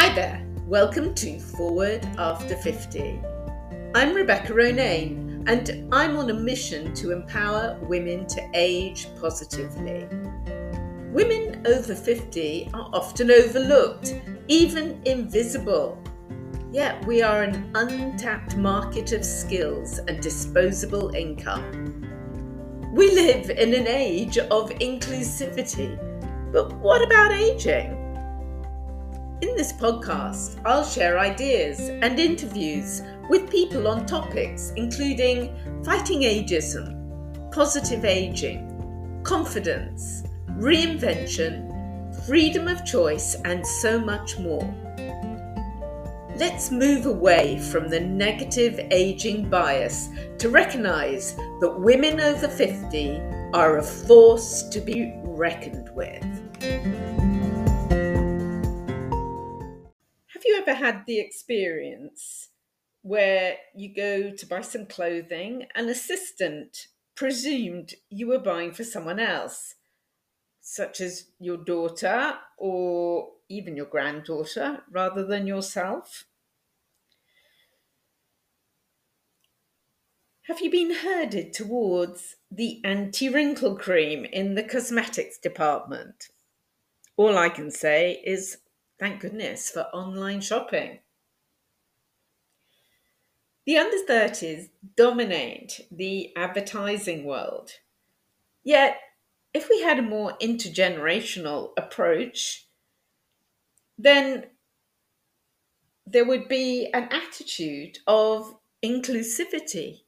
Hi there, welcome to Forward After 50. I'm Rebecca Ronane, and I'm on a mission to empower women to age positively. Women over 50 are often overlooked, even invisible. Yet we are an untapped market of skills and disposable income. We live in an age of inclusivity, but what about aging? In this podcast, I'll share ideas and interviews with people on topics including fighting ageism, positive aging, confidence, reinvention, freedom of choice, and so much more. Let's move away from the negative aging bias to recognise that women over 50 are a force to be reckoned with. Ever had the experience where you go to buy some clothing, an assistant presumed you were buying for someone else, such as your daughter or even your granddaughter, rather than yourself? Have you been herded towards the anti wrinkle cream in the cosmetics department? All I can say is Thank goodness for online shopping. The under 30s dominate the advertising world. Yet, if we had a more intergenerational approach, then there would be an attitude of inclusivity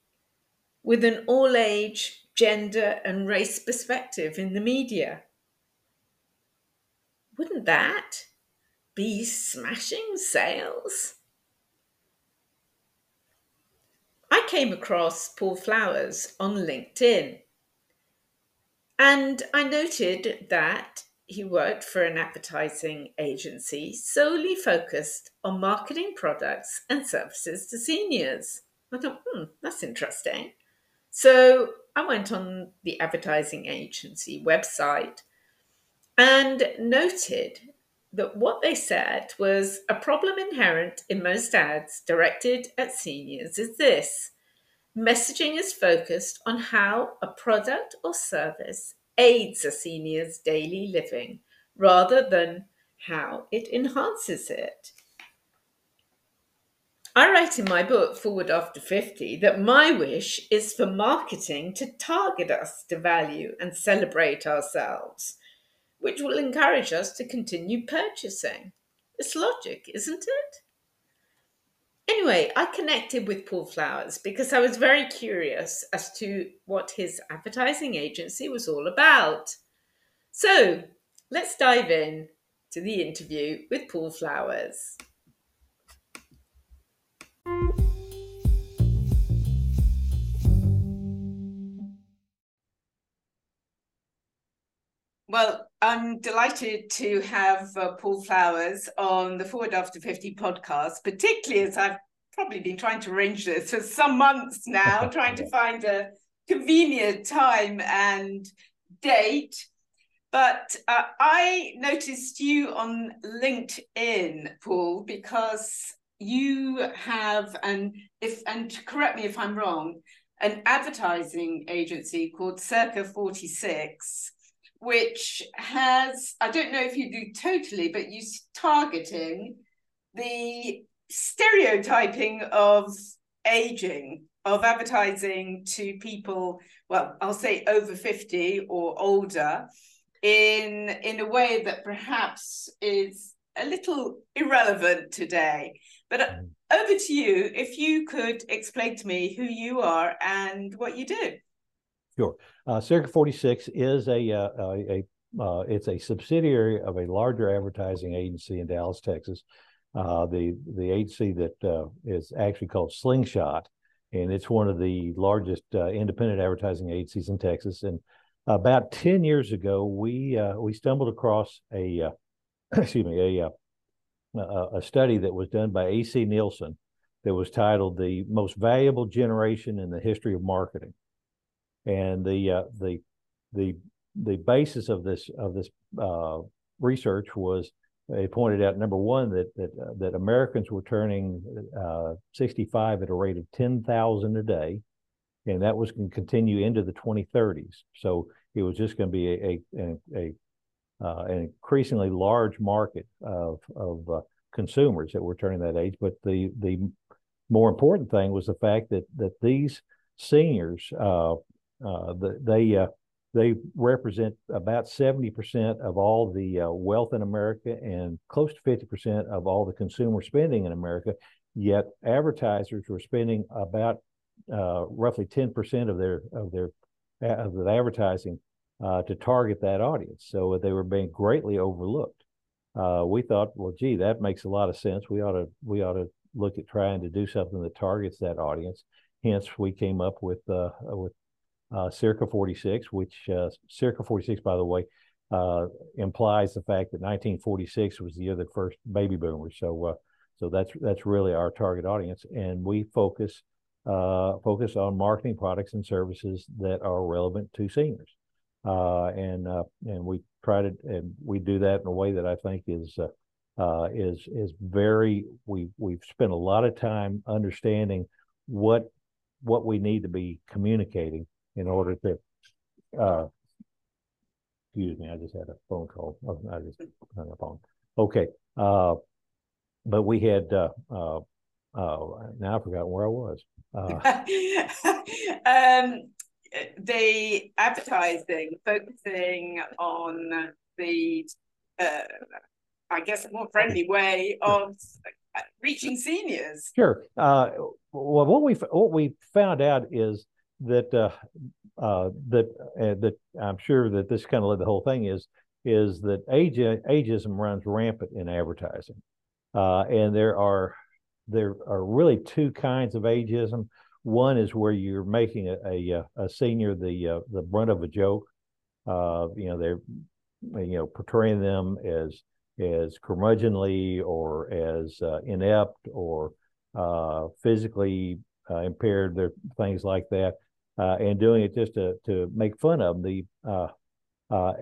with an all age, gender, and race perspective in the media. Wouldn't that be smashing sales? I came across Paul Flowers on LinkedIn and I noted that he worked for an advertising agency solely focused on marketing products and services to seniors. I thought, hmm, that's interesting. So I went on the advertising agency website and noted that what they said was a problem inherent in most ads directed at seniors is this messaging is focused on how a product or service aids a senior's daily living rather than how it enhances it. I write in my book, Forward After 50, that my wish is for marketing to target us to value and celebrate ourselves which will encourage us to continue purchasing. It's logic, isn't it? Anyway, I connected with Paul Flowers because I was very curious as to what his advertising agency was all about. So let's dive in to the interview with Paul Flowers. Well, I'm delighted to have uh, Paul Flowers on the Forward After 50 podcast, particularly as I've probably been trying to arrange this for some months now, trying to find a convenient time and date. But uh, I noticed you on LinkedIn, Paul, because you have and if and correct me if I'm wrong, an advertising agency called Circa 46 which has, I don't know if you do totally, but you targeting the stereotyping of aging, of advertising to people, well, I'll say over 50 or older, in in a way that perhaps is a little irrelevant today. But uh, mm. over to you, if you could explain to me who you are and what you do. Sure. Uh, Circa 46 is a, uh, a, uh, it's a subsidiary of a larger advertising agency in Dallas, Texas. Uh, the the agency that is actually called Slingshot, and it's one of the largest independent advertising agencies in Texas. And about ten years ago, we we stumbled across a excuse me a, a a study that was done by AC Nielsen that was titled "The Most Valuable Generation in the History of Marketing." And the uh, the the the basis of this of this uh, research was they pointed out number one that that uh, that Americans were turning uh, 65 at a rate of 10,000 a day, and that was going to continue into the 2030s. So it was just going to be a a, a, uh, an increasingly large market of of uh, consumers that were turning that age. But the the more important thing was the fact that that these seniors, uh, uh, the, they uh, they represent about 70% of all the uh, wealth in America and close to 50% of all the consumer spending in America. Yet advertisers were spending about uh, roughly 10% of their of their of the advertising uh, to target that audience. So they were being greatly overlooked. Uh, we thought, well, gee, that makes a lot of sense. We ought to we ought to look at trying to do something that targets that audience. Hence, we came up with uh, with uh, Circa 46, which uh, Circa 46, by the way, uh, implies the fact that 1946 was the year the first baby boomers. So, uh, so that's that's really our target audience, and we focus uh, focus on marketing products and services that are relevant to seniors, uh, and and we try to and we do that in a way that I think is. is is very we we've spent a lot of time understanding what what we need to be communicating in order to, uh, excuse me, I just had a phone call. Oh, I just hung up on. Okay. Uh, but we had, uh, uh, uh, now I forgot where I was. Uh, um, the advertising focusing on the, uh, I guess, a more friendly way of reaching seniors. Sure. Uh, well, what we what we found out is that uh, uh, that uh, that I'm sure that this kind of led the whole thing is is that age ageism runs rampant in advertising, uh, and there are there are really two kinds of ageism. One is where you're making a a, a senior the uh, the brunt of a joke. Uh, you know they're you know portraying them as as curmudgeonly or as inept or physically impaired. There things like that uh, and doing it just to to make fun of them. The uh, uh,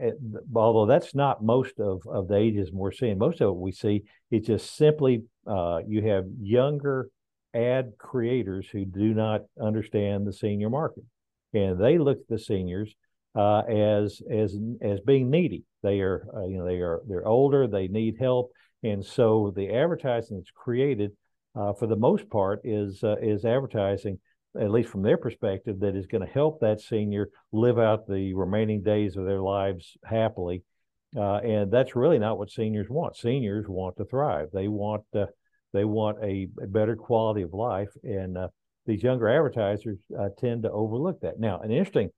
although that's not most of of the ageism we're seeing, most of what we see it's just simply uh, you have younger ad creators who do not understand the senior market, and they look at the seniors uh, as as as being needy. They are uh, you know they are they're older, they need help, and so the advertising that's created for the most part is is advertising at least from their perspective, that is going to help that senior live out the remaining days of their lives happily. Uh, and that's really not what seniors want. Seniors want to thrive. They want uh, they want a, a, better quality of life, and uh, these younger advertisers uh, tend to overlook that. Now, an interesting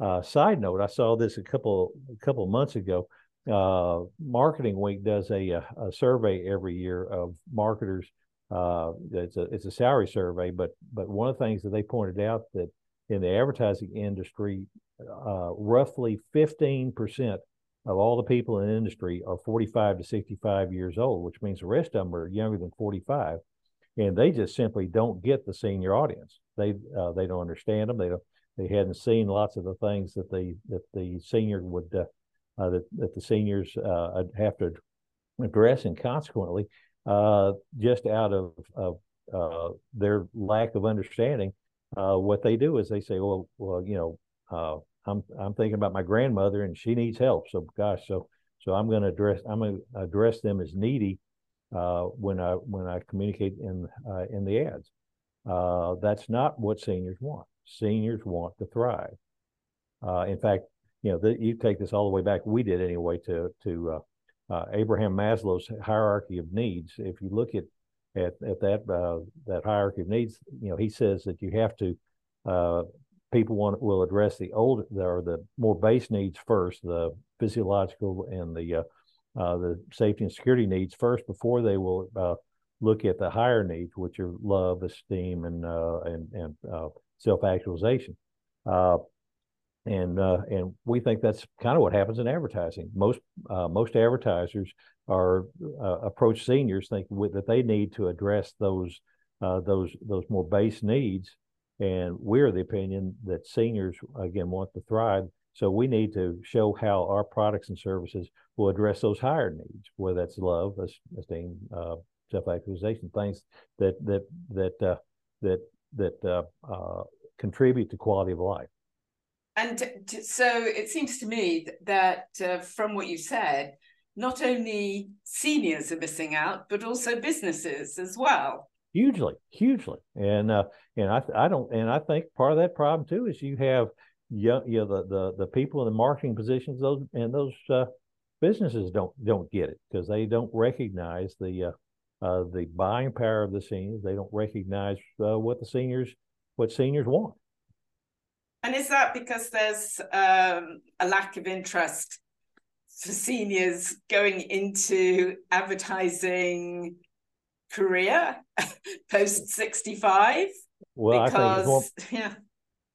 uh, side note: I saw this a couple a couple months ago. Uh, Marketing Week does a, a survey every year of marketers uh, it's a it's a salary survey, but but one of the things that they pointed out that in the advertising industry, uh, roughly 15% of all the people in the industry are 45 to 65 years old, which means the rest of them are younger than 45, and they just simply don't get the senior audience. They uh, they don't understand them. They don't. They hadn't seen lots of the things that the that the senior would uh, uh, that that the seniors uh, have to address, and consequently, uh, just out of, of uh, their lack of understanding. Uh, what they do is they say, well, well, you know, uh, I'm I'm thinking about my grandmother and she needs help. So gosh, so so I'm going to address I'm going to address them as needy uh, when I when I communicate in in the ads. that's not what seniors want. Seniors want to thrive. in fact, you know, the, you take this all the way back. We did anyway to to uh, Abraham Maslow's hierarchy of needs. If you look at at, at that uh, that hierarchy of needs, you know he says that you have to uh, people want will address the old or the more base needs first, the physiological and the uh, uh, the safety and security needs first before they will uh, look at the higher needs, which are love, esteem, and and and self actualization and uh, and we think that's kind of what happens in advertising. Most uh, most advertisers are uh, approach seniors think that they need to address those uh, those those more base needs, and we're the opinion that seniors again want to thrive, So we need to show how our products and services will address those higher needs, whether that's love, esteem, uh, self-actualization, things that that that uh, that that contribute to quality of life. And so it seems to me that uh, from what you said, not only seniors are missing out, but also businesses as well. Hugely, hugely, and uh, and I I don't and I think part of that problem too is you have young you know the the, the people in the marketing positions those and those uh, businesses don't don't get it because they don't recognize the uh, uh, the buying power of the seniors. They don't recognize uh, what the seniors what seniors want. And is that because there's um, a lack of interest for seniors going into advertising career post 65? Well, because, I think more, yeah.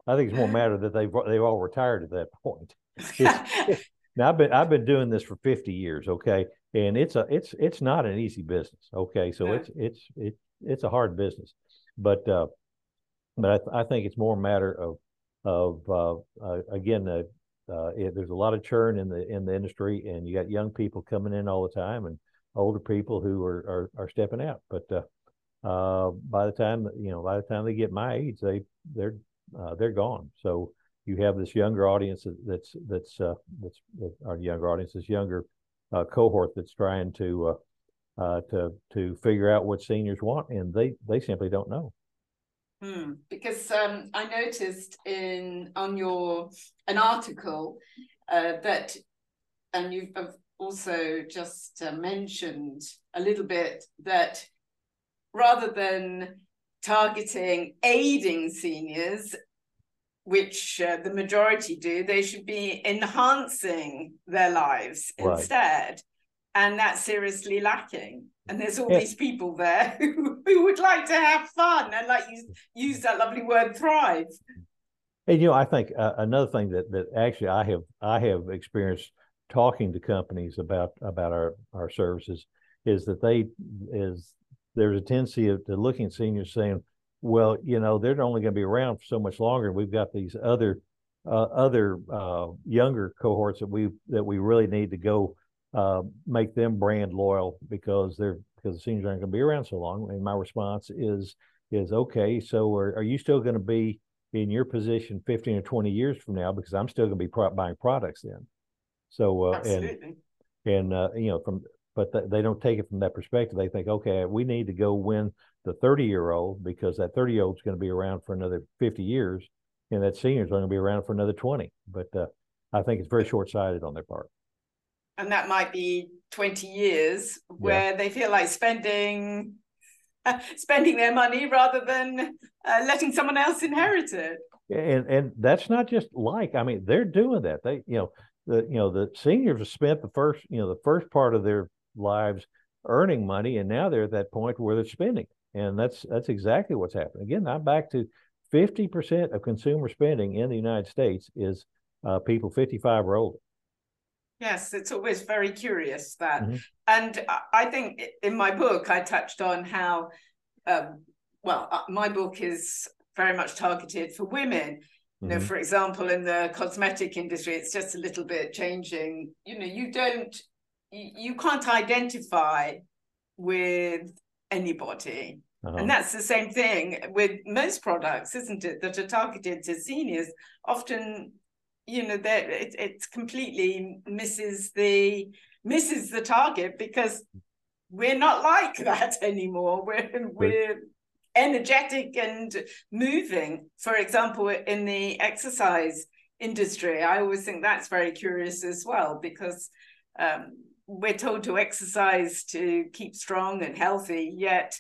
I think it's more matter that they've they've all retired at that point. now I've been I've been doing this for 50 years, okay? And it's a it's it's not an easy business, okay? So it's it's it, it's a hard business. But uh but I, th- I think it's more a matter of of uh, uh, again, uh, uh, it, there's a lot of churn in the in the industry, and you got young people coming in all the time, and older people who are are, are stepping out. But uh, uh, by the time you know, by the time they get my age, they they're they're gone. So you have this younger audience that's that's that's our younger audience, this younger cohort that's trying to to to figure out what seniors want, and they they simply don't know. Hmm. Because um, I noticed in on your an article uh, that, and you've also just uh, mentioned a little bit that rather than targeting aiding seniors, which uh, the majority do, they should be enhancing their lives right. instead, and that's seriously lacking. And there's all yeah. these people there who, who would like to have fun and like use use that lovely word thrive. And you know i think uh, another thing that that actually i have i have experienced talking to companies about about our our services is that they is there's a tendency of, to looking at seniors saying well you know they're only going to be around for so much longer. And we've got these other uh, other uh, younger cohorts that we that we really need to go uh, make them brand loyal because they're because the seniors aren't going to be around so long. And my response is is okay. So are, are you still going to be in your position 15 or 20 years from now? Because I'm still going to be pro- buying products then. So uh, and and uh, you know from but th- they don't take it from that perspective. They think okay, we need to go win the 30 year old because that 30 year old is going to be around for another 50 years, and that seniors are going to be around for another 20. But uh, I think it's very short sighted on their part and that might be 20 years where yeah. they feel like spending spending their money rather than uh, letting someone else inherit it. And and that's not just like i mean they're doing that. They you know the you know the seniors have spent the first you know the first part of their lives earning money and now they're at that point where they're spending. And that's that's exactly what's happening. Again i'm back to 50% of consumer spending in the united states is uh, people 55 or older Yes, it's always very curious that. Mm-hmm. And I think in my book, I touched on how, um, well, uh, my book is very much targeted for women. You know, mm-hmm. for example, in the cosmetic industry, it's just a little bit changing. You know, you don't, you can't identify with anybody. Uh-huh. And that's the same thing with most products, isn't it, that are targeted to seniors. Often you know that it, it completely misses the misses the target because we're not like that anymore. We're we're energetic and moving. For example in the exercise industry i always think that's very curious as well because um, we're told to exercise to keep strong and healthy yet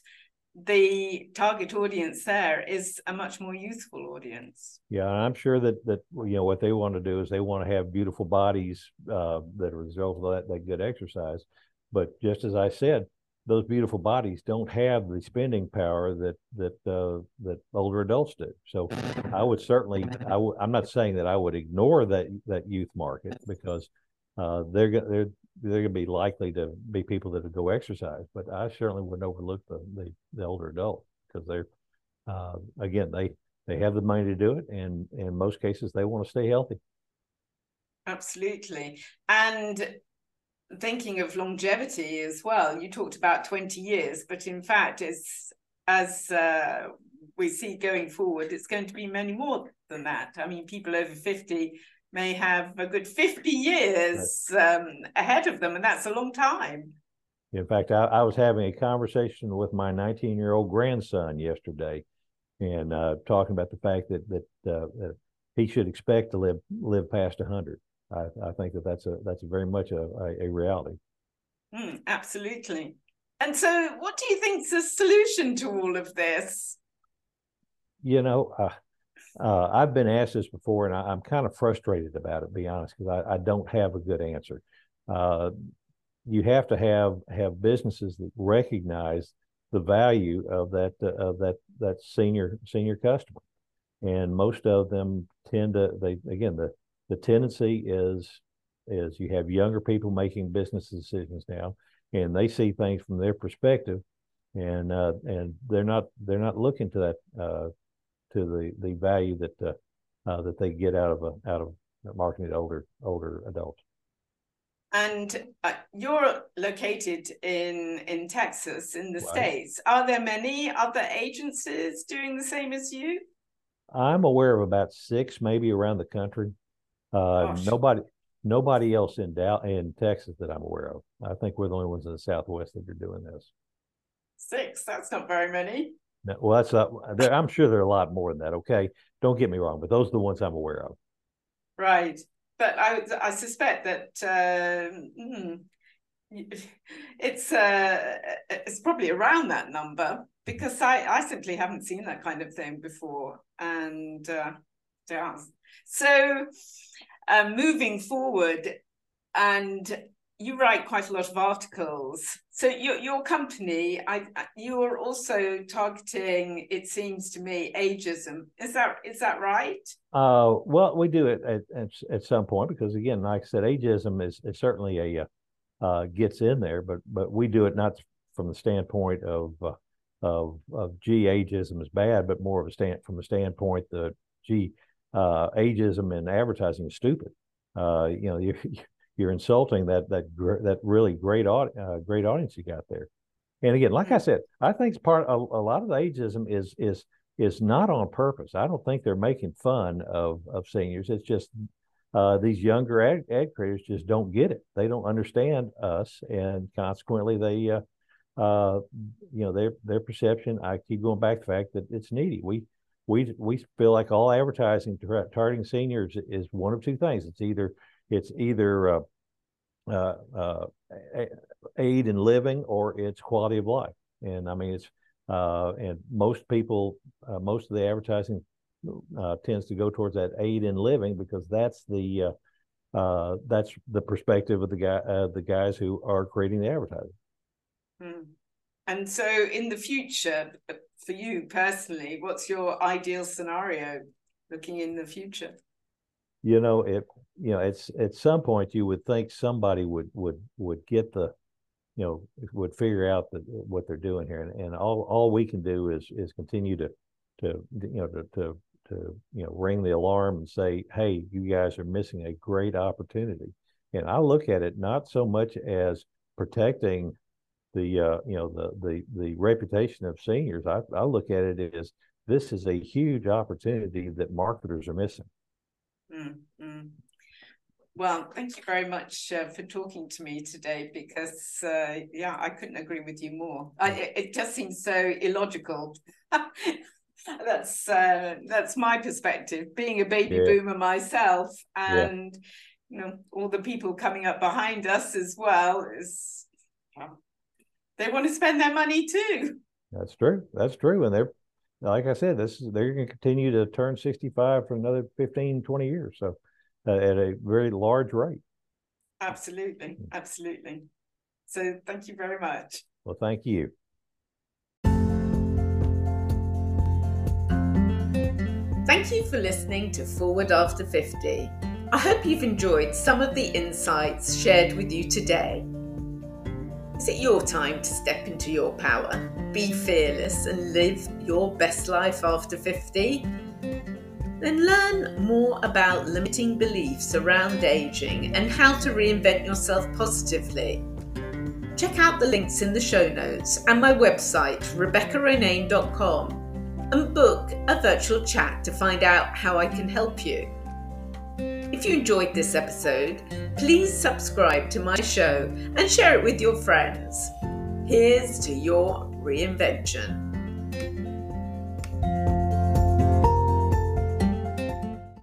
the target audience there is a much more youthful audience. Yeah, I'm sure that that you know what they want to do is they want to have beautiful bodies uh, that are a result of that, that good exercise. But just as I said, those beautiful bodies don't have the spending power that that uh, that older adults do. So I would certainly I w- I'm not saying that I would ignore that that youth market because uh, they're they're they're going to be likely to be people that go exercise. But I certainly wouldn't overlook the the, the older adult because they're uh, again they they have the money to do it, and in most cases they want to stay healthy. Absolutely. And thinking of longevity as well, you talked about 20 years, but in fact, as, as uh, we see going forward, it's going to be many more than that. I mean, people over 50 may have a good 50 years um, ahead of them, and that's a long time. In fact, I, I was having a conversation with my 19 year old grandson yesterday and uh, talking about the fact that, that, uh, that he should expect to live live past 100. I, I think that that's a that's very much a, a, a reality. Mm, absolutely. And so, what do you think is the solution to all of this? You know, uh, uh, I've been asked this before, and I, am kind of frustrated about it. To be honest, because I, I, don't have a good answer. Uh, you have to have have businesses that recognize the value of that uh, of that that senior senior customer, and most of them tend to they again the the tendency is is you have younger people making business decisions now, and they see things from their perspective, and uh, and they're not they're not looking to that uh, to the the value that uh, uh that they get out of a out of marketing to older older adults. And uh, you're located in in Texas, in the right. states. Are there many other agencies doing the same as you? I'm aware of about six, maybe around the country. Uh, nobody, nobody else in Dow- in Texas that I'm aware of. I think we're the only ones in the Southwest that are doing this. Six. That's not very many. No, well, that's not. I'm sure there are a lot more than that. Okay, don't get me wrong, but those are the ones I'm aware of. Right, but I I suspect that uh, it's uh, it's probably around that number because I I simply haven't seen that kind of thing before, and uh, yeah. So uh, moving forward, and you write quite a lot of articles. So your your company, I you are also targeting. It seems to me ageism. Is that is that right? Uh, well, we do it at, at, at some point because again, like I said, ageism is, is certainly a uh, gets in there, but but we do it not from the standpoint of uh, of of gee ageism is bad, but more of a stand from the standpoint that gee uh, ageism in advertising is stupid. Uh, you know, you're you're insulting that that that really great uh, great audience you got there. And again, like I said, I think part a, a lot of the ageism is is is not on purpose. I don't think they're making fun of of seniors. It's just uh, these younger ad, ad creators just don't get it. They don't understand us, and consequently, they, uh, uh, you know, their their perception. I keep going back to the fact that it's needy. We we we feel like all advertising targeting seniors is one of two things. It's either it's either uh, uh, uh, aid in living or it's quality of life. And I mean, it's uh, and most people, uh, most of the advertising uh, tends to go towards that aid in living because that's the that's the perspective of the guy the guys who are creating the advertising. Mm. And so, in the future, for you personally, what's your ideal scenario looking in the future? You know, it. You know, it's at some point you would think somebody would would would get the, you know, would figure out that what they're doing here, and, and all all we can do is is continue to to you know to to to you know ring the alarm and say, hey, you guys are missing a great opportunity. And I look at it not so much as protecting the uh, you know the the the reputation of seniors. I, I look at it as this is a huge opportunity that marketers are missing. Mm-hmm. Well, thank you very much uh, for talking to me today because, uh, yeah, I couldn't agree with you more. I, it just seems so illogical. that's uh, that's my perspective. Being a baby yeah. boomer myself, and yeah. you know all the people coming up behind us as well is they want to spend their money too. That's true. That's true. And they're, like I said, this is, they're going to continue to turn 65 for another 15, 20 years. So uh, at a very large rate. Absolutely. Absolutely. So thank you very much. Well, thank you. Thank you for listening to Forward After 50. I hope you've enjoyed some of the insights shared with you today. Is it your time to step into your power, be fearless, and live your best life after 50? Then learn more about limiting beliefs around aging and how to reinvent yourself positively. Check out the links in the show notes and my website, rebeccaronane.com, and book a virtual chat to find out how I can help you. You enjoyed this episode, please subscribe to my show and share it with your friends. Here's to your reinvention.